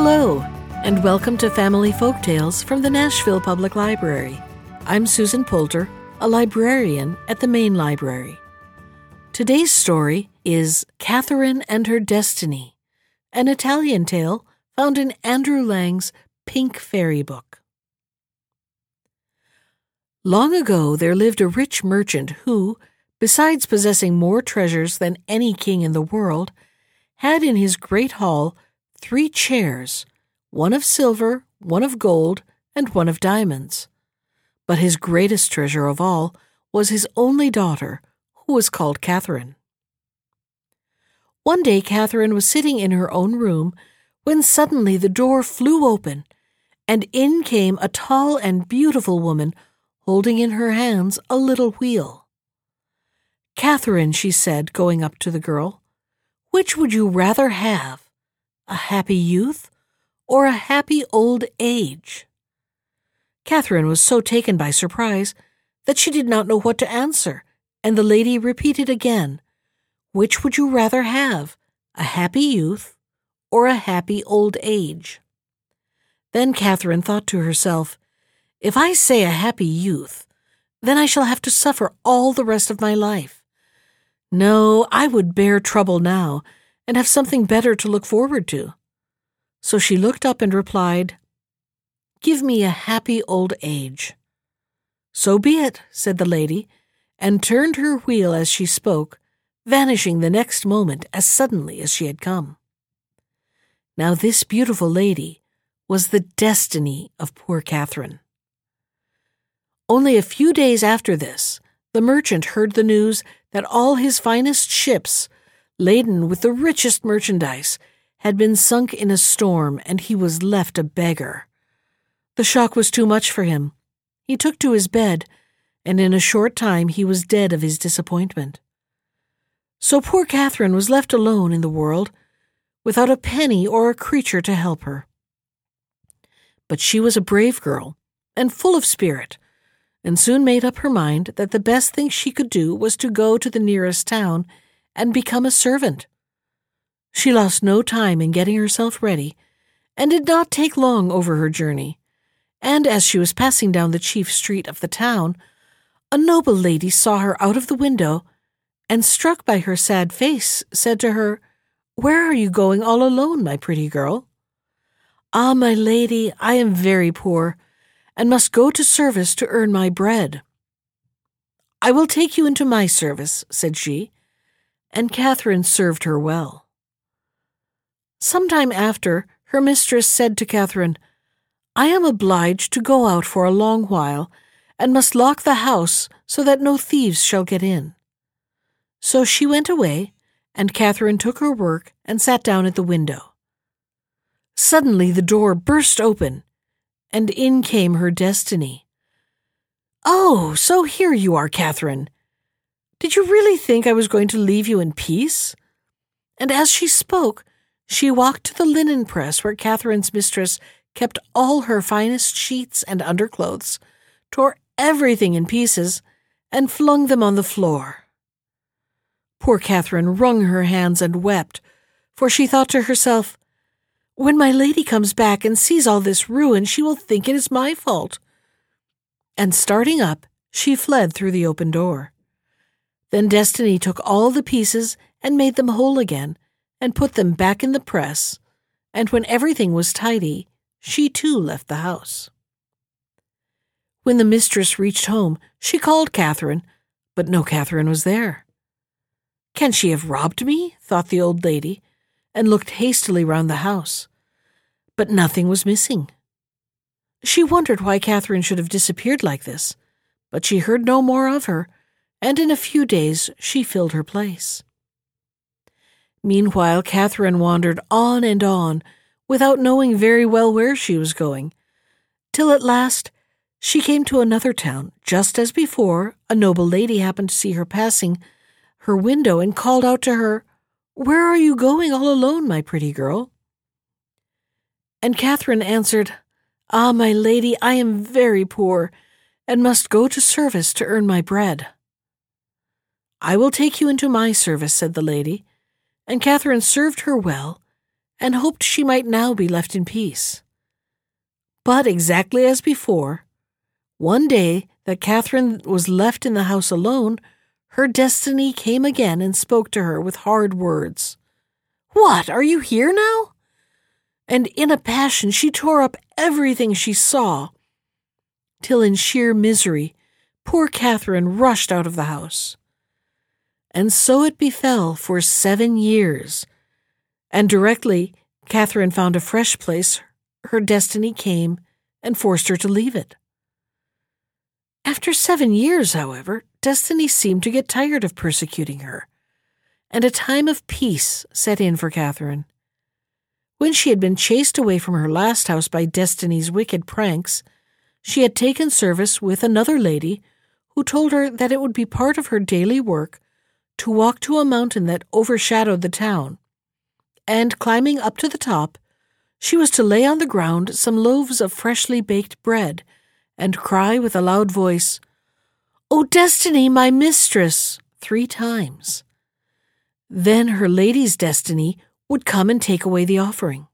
Hello, and welcome to Family Folk Tales from the Nashville Public Library. I'm Susan Poulter, a librarian at the Main Library. Today's story is Catherine and Her Destiny, an Italian tale found in Andrew Lang's Pink Fairy Book. Long ago, there lived a rich merchant who, besides possessing more treasures than any king in the world, had in his great hall three chairs, one of silver, one of gold, and one of diamonds. But his greatest treasure of all was his only daughter, who was called Catherine. One day Catherine was sitting in her own room when suddenly the door flew open, and in came a tall and beautiful woman holding in her hands a little wheel. Catherine, she said, going up to the girl, which would you rather have? A happy youth, or a happy old age? Catherine was so taken by surprise that she did not know what to answer, and the lady repeated again, Which would you rather have, a happy youth, or a happy old age? Then Catherine thought to herself, If I say a happy youth, then I shall have to suffer all the rest of my life. No, I would bear trouble now and have something better to look forward to. So she looked up and replied, Give me a happy old age. So be it, said the lady, and turned her wheel as she spoke, vanishing the next moment as suddenly as she had come. Now, this beautiful lady was the destiny of poor Catherine. Only a few days after this, the merchant heard the news that all his finest ships laden with the richest merchandise, had been sunk in a storm, and he was left a beggar. The shock was too much for him. He took to his bed, and in a short time he was dead of his disappointment. So poor Catherine was left alone in the world, without a penny or a creature to help her. But she was a brave girl, and full of spirit, and soon made up her mind that the best thing she could do was to go to the nearest town and become a servant. She lost no time in getting herself ready, and did not take long over her journey. And as she was passing down the chief street of the town, a noble lady saw her out of the window, and struck by her sad face, said to her, Where are you going all alone, my pretty girl? Ah, my lady, I am very poor, and must go to service to earn my bread. I will take you into my service, said she, and Catherine served her well. Some time after, her mistress said to Catherine, I am obliged to go out for a long while, and must lock the house so that no thieves shall get in. So she went away, and Catherine took her work and sat down at the window. Suddenly the door burst open, and in came her destiny. Oh, so here you are, Catherine, did you really think I was going to leave you in peace? And as she spoke, she walked to the linen press where Catherine's mistress kept all her finest sheets and underclothes, tore everything in pieces, and flung them on the floor. Poor Catherine wrung her hands and wept, for she thought to herself, When my lady comes back and sees all this ruin, she will think it is my fault. And starting up, she fled through the open door. Then Destiny took all the pieces and made them whole again, and put them back in the press, and when everything was tidy, she too left the house. When the mistress reached home, she called Catherine, but no Catherine was there. Can she have robbed me? thought the old lady, and looked hastily round the house. But nothing was missing. She wondered why Catherine should have disappeared like this, but she heard no more of her and in a few days she filled her place. Meanwhile, Catherine wandered on and on, without knowing very well where she was going, till at last she came to another town. Just as before, a noble lady happened to see her passing her window and called out to her, Where are you going all alone, my pretty girl? And Catherine answered, Ah, my lady, I am very poor, and must go to service to earn my bread. I will take you into my service, said the lady, and Catherine served her well, and hoped she might now be left in peace. But exactly as before, one day that Catherine was left in the house alone, her destiny came again and spoke to her with hard words. What, are you here now? And in a passion she tore up everything she saw, till in sheer misery poor Catherine rushed out of the house. And so it befell for seven years. And directly Catherine found a fresh place, her destiny came and forced her to leave it. After seven years, however, Destiny seemed to get tired of persecuting her, and a time of peace set in for Catherine. When she had been chased away from her last house by Destiny's wicked pranks, she had taken service with another lady who told her that it would be part of her daily work to walk to a mountain that overshadowed the town, and climbing up to the top, she was to lay on the ground some loaves of freshly baked bread and cry with a loud voice, O Destiny, my mistress, three times. Then her lady's destiny would come and take away the offering.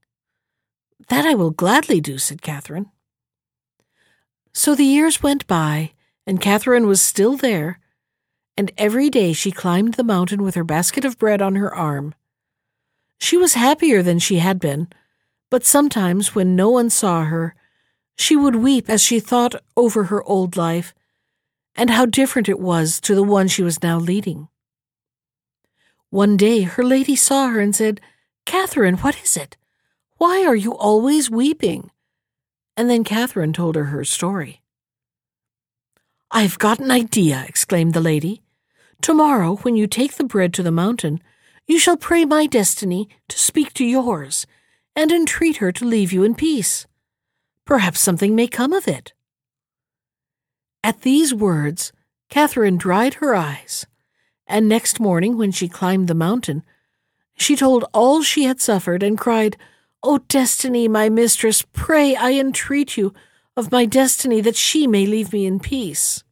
That I will gladly do, said Catherine. So the years went by, and Catherine was still there, and every day she climbed the mountain with her basket of bread on her arm. She was happier than she had been, but sometimes when no one saw her, she would weep as she thought over her old life and how different it was to the one she was now leading. One day her lady saw her and said, Catherine, what is it? Why are you always weeping? And then Catherine told her her story. I've got an idea, exclaimed the lady. Tomorrow, when you take the bread to the mountain, you shall pray my destiny to speak to yours, and entreat her to leave you in peace. Perhaps something may come of it. At these words, Catherine dried her eyes, and next morning, when she climbed the mountain, she told all she had suffered and cried, O Destiny, my mistress, pray, I entreat you, of my destiny that she may leave me in peace.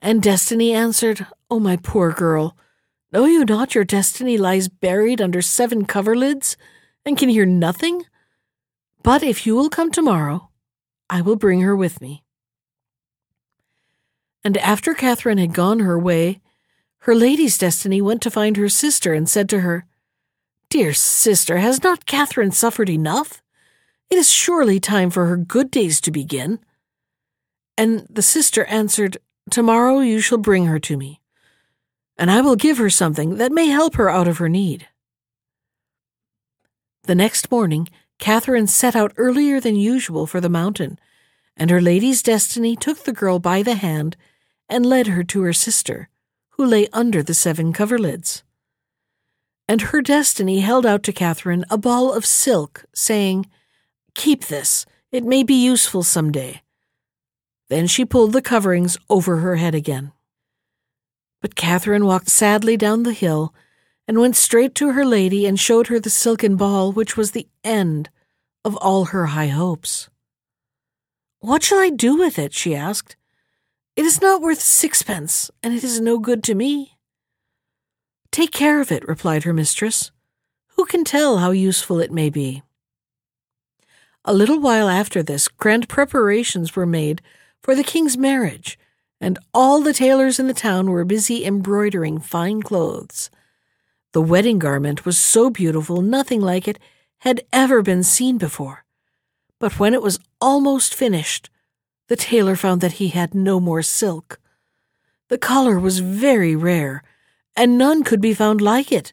And Destiny answered, O my poor girl, know you not your destiny lies buried under seven coverlids and can hear nothing? But if you will come tomorrow, I will bring her with me. And after Catherine had gone her way, her lady's destiny went to find her sister and said to her, Dear sister, has not Catherine suffered enough? It is surely time for her good days to begin. And the sister answered, Tomorrow you shall bring her to me, and I will give her something that may help her out of her need. The next morning, Catherine set out earlier than usual for the mountain, and her lady's destiny took the girl by the hand and led her to her sister, who lay under the seven coverlids. And her destiny held out to Catherine a ball of silk, saying, Keep this, it may be useful some day. Then she pulled the coverings over her head again. But Catherine walked sadly down the hill and went straight to her lady and showed her the silken ball, which was the end of all her high hopes. What shall I do with it? she asked. It is not worth sixpence, and it is no good to me. Take care of it, replied her mistress. Who can tell how useful it may be? A little while after this, grand preparations were made for the king's marriage, and all the tailors in the town were busy embroidering fine clothes. The wedding garment was so beautiful nothing like it had ever been seen before. But when it was almost finished, the tailor found that he had no more silk. The color was very rare, and none could be found like it.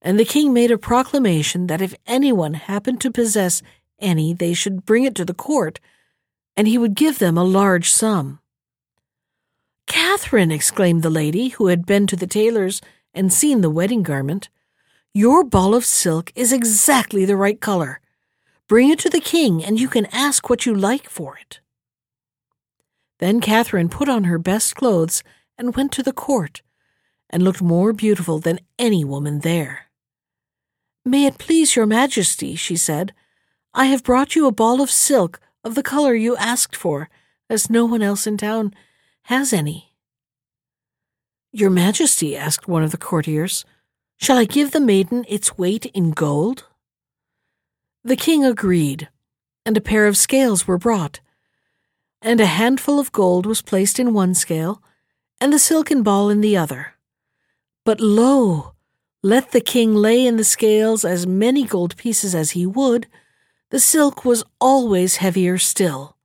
And the king made a proclamation that if anyone happened to possess any, they should bring it to the court, and he would give them a large sum. Catherine, exclaimed the lady, who had been to the tailor's and seen the wedding garment, your ball of silk is exactly the right color. Bring it to the king, and you can ask what you like for it. Then Catherine put on her best clothes and went to the court, and looked more beautiful than any woman there. May it please your majesty, she said, I have brought you a ball of silk of the color you asked for, as no one else in town has any. Your majesty, asked one of the courtiers, Shall I give the maiden its weight in gold? The king agreed, and a pair of scales were brought, and a handful of gold was placed in one scale, and the silken ball in the other. But lo! Let the king lay in the scales as many gold pieces as he would, the silk was always heavier still.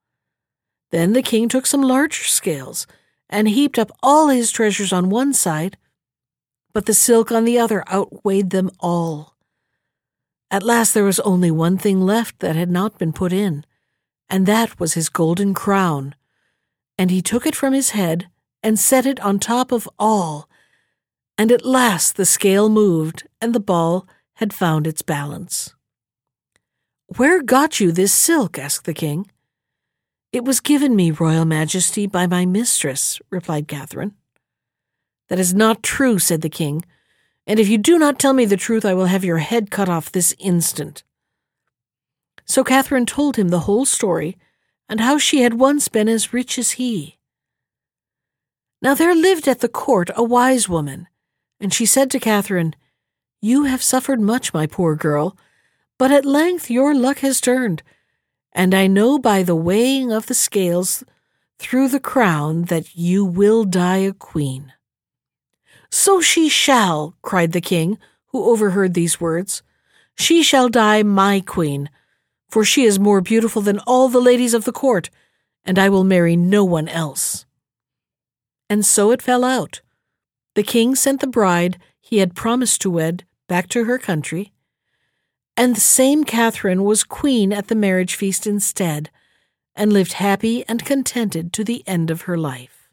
Then the king took some larger scales and heaped up all his treasures on one side, but the silk on the other outweighed them all. At last there was only one thing left that had not been put in, and that was his golden crown. And he took it from his head and set it on top of all. And at last the scale moved, and the ball had found its balance. Where got you this silk? asked the king. It was given me, Royal Majesty, by my mistress, replied Catherine. That is not true, said the king, and if you do not tell me the truth, I will have your head cut off this instant. So Catherine told him the whole story, and how she had once been as rich as he. Now there lived at the court a wise woman, and she said to Catherine, You have suffered much, my poor girl, but at length your luck has turned, and I know by the weighing of the scales through the crown that you will die a queen. So she shall, cried the king, who overheard these words. She shall die my queen, for she is more beautiful than all the ladies of the court, and I will marry no one else. And so it fell out. The king sent the bride he had promised to wed back to her country, and the same Catherine was queen at the marriage feast instead, and lived happy and contented to the end of her life.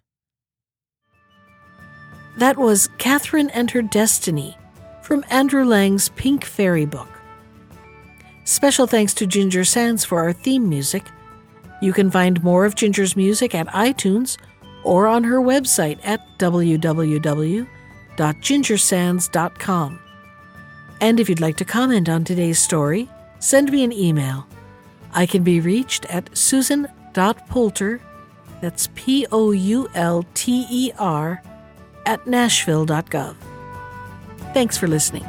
That was Catherine and Her Destiny from Andrew Lang's Pink Fairy book. Special thanks to Ginger Sands for our theme music. You can find more of Ginger's music at iTunes or on her website at www.gingersands.com. And if you'd like to comment on today's story, send me an email. I can be reached at susan.poulter, that's P O U L T E R, at nashville.gov. Thanks for listening.